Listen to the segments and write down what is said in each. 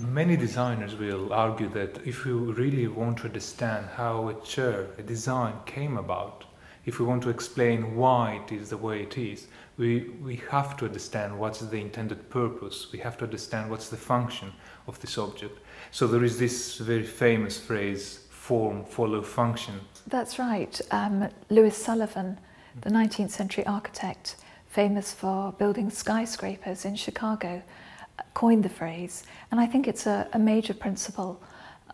Many designers will argue that if we really want to understand how a chair, a design came about, if we want to explain why it is the way it is, we, we have to understand what's the intended purpose, we have to understand what's the function of this object. So there is this very famous phrase, form follow function. That's right. Um, Louis Sullivan, the 19th century architect, famous for building skyscrapers in Chicago, coined the phrase. And I think it's a, a major principle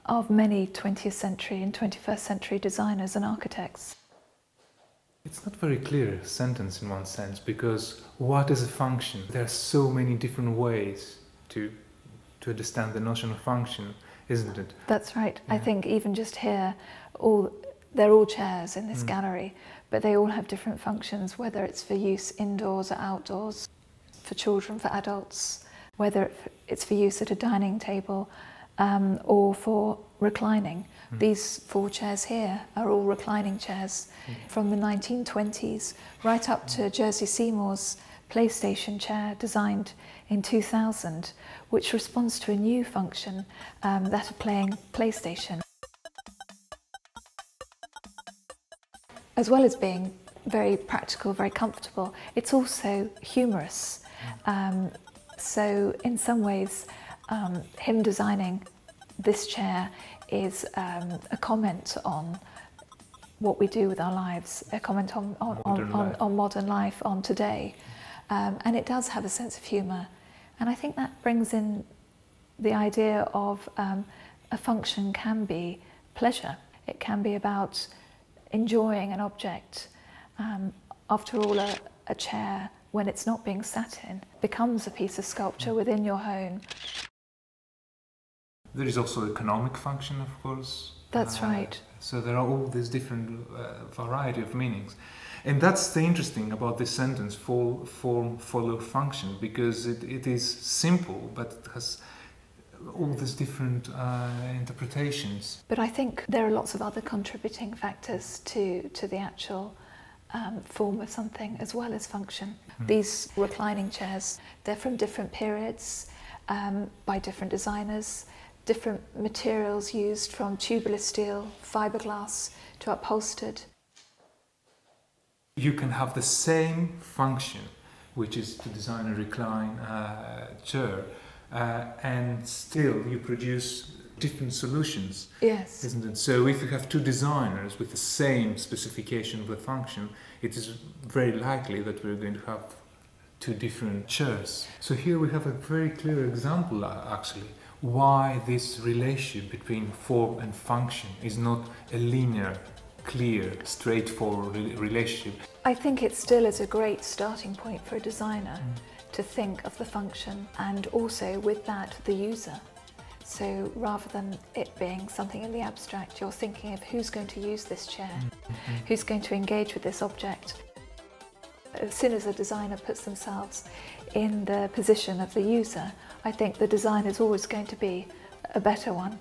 of many 20th century and 21st century designers and architects. It's not very clear sentence in one sense because what is a function? There are so many different ways to to understand the notion of function, isn't it? That's right. Yeah. I think even just here, all they're all chairs in this mm. gallery, but they all have different functions, whether it's for use indoors or outdoors, for children, for adults, whether it's for use at a dining table um, or for reclining. Mm. These four chairs here are all reclining chairs mm. from the 1920s right up to Jerszy Seymour's PlayStation chair designed in 2000, which responds to a new function, um, that of playing PlayStation. As well as being very practical, very comfortable, it's also humorous. Mm. Um, so in some ways, um, him designing this chair is um, a comment on what we do with our lives, a comment on, on, modern, on, life. on modern life, on today. Um, and it does have a sense of humour. And I think that brings in the idea of um, a function can be pleasure. It can be about enjoying an object. Um, after all, a, a chair when it's not being sat in, becomes a piece of sculpture within your home. There is also economic function, of course. That's uh, right. So there are all these different uh, variety of meanings. And that's the interesting about this sentence, form, follow, function, because it, it is simple, but it has all these different uh, interpretations. But I think there are lots of other contributing factors to, to the actual um, form of something as well as function. Mm. These reclining chairs, they're from different periods, um, by different designers, different materials used from tubular steel, fiberglass to upholstered. You can have the same function, which is to design a recline uh, chair, uh, and still you produce different solutions. Yes. Isn't it? So if you have two designers with the same specification of the function, it is very likely that we're going to have two different chairs. So here we have a very clear example uh, actually why this relationship between form and function is not a linear clear, straightforward relationship. I think it still is a great starting point for a designer mm. to think of the function and also with that the user. So rather than it being something in the abstract, you're thinking of who's going to use this chair, mm -hmm. who's going to engage with this object. As soon as a designer puts themselves in the position of the user, I think the design is always going to be a better one.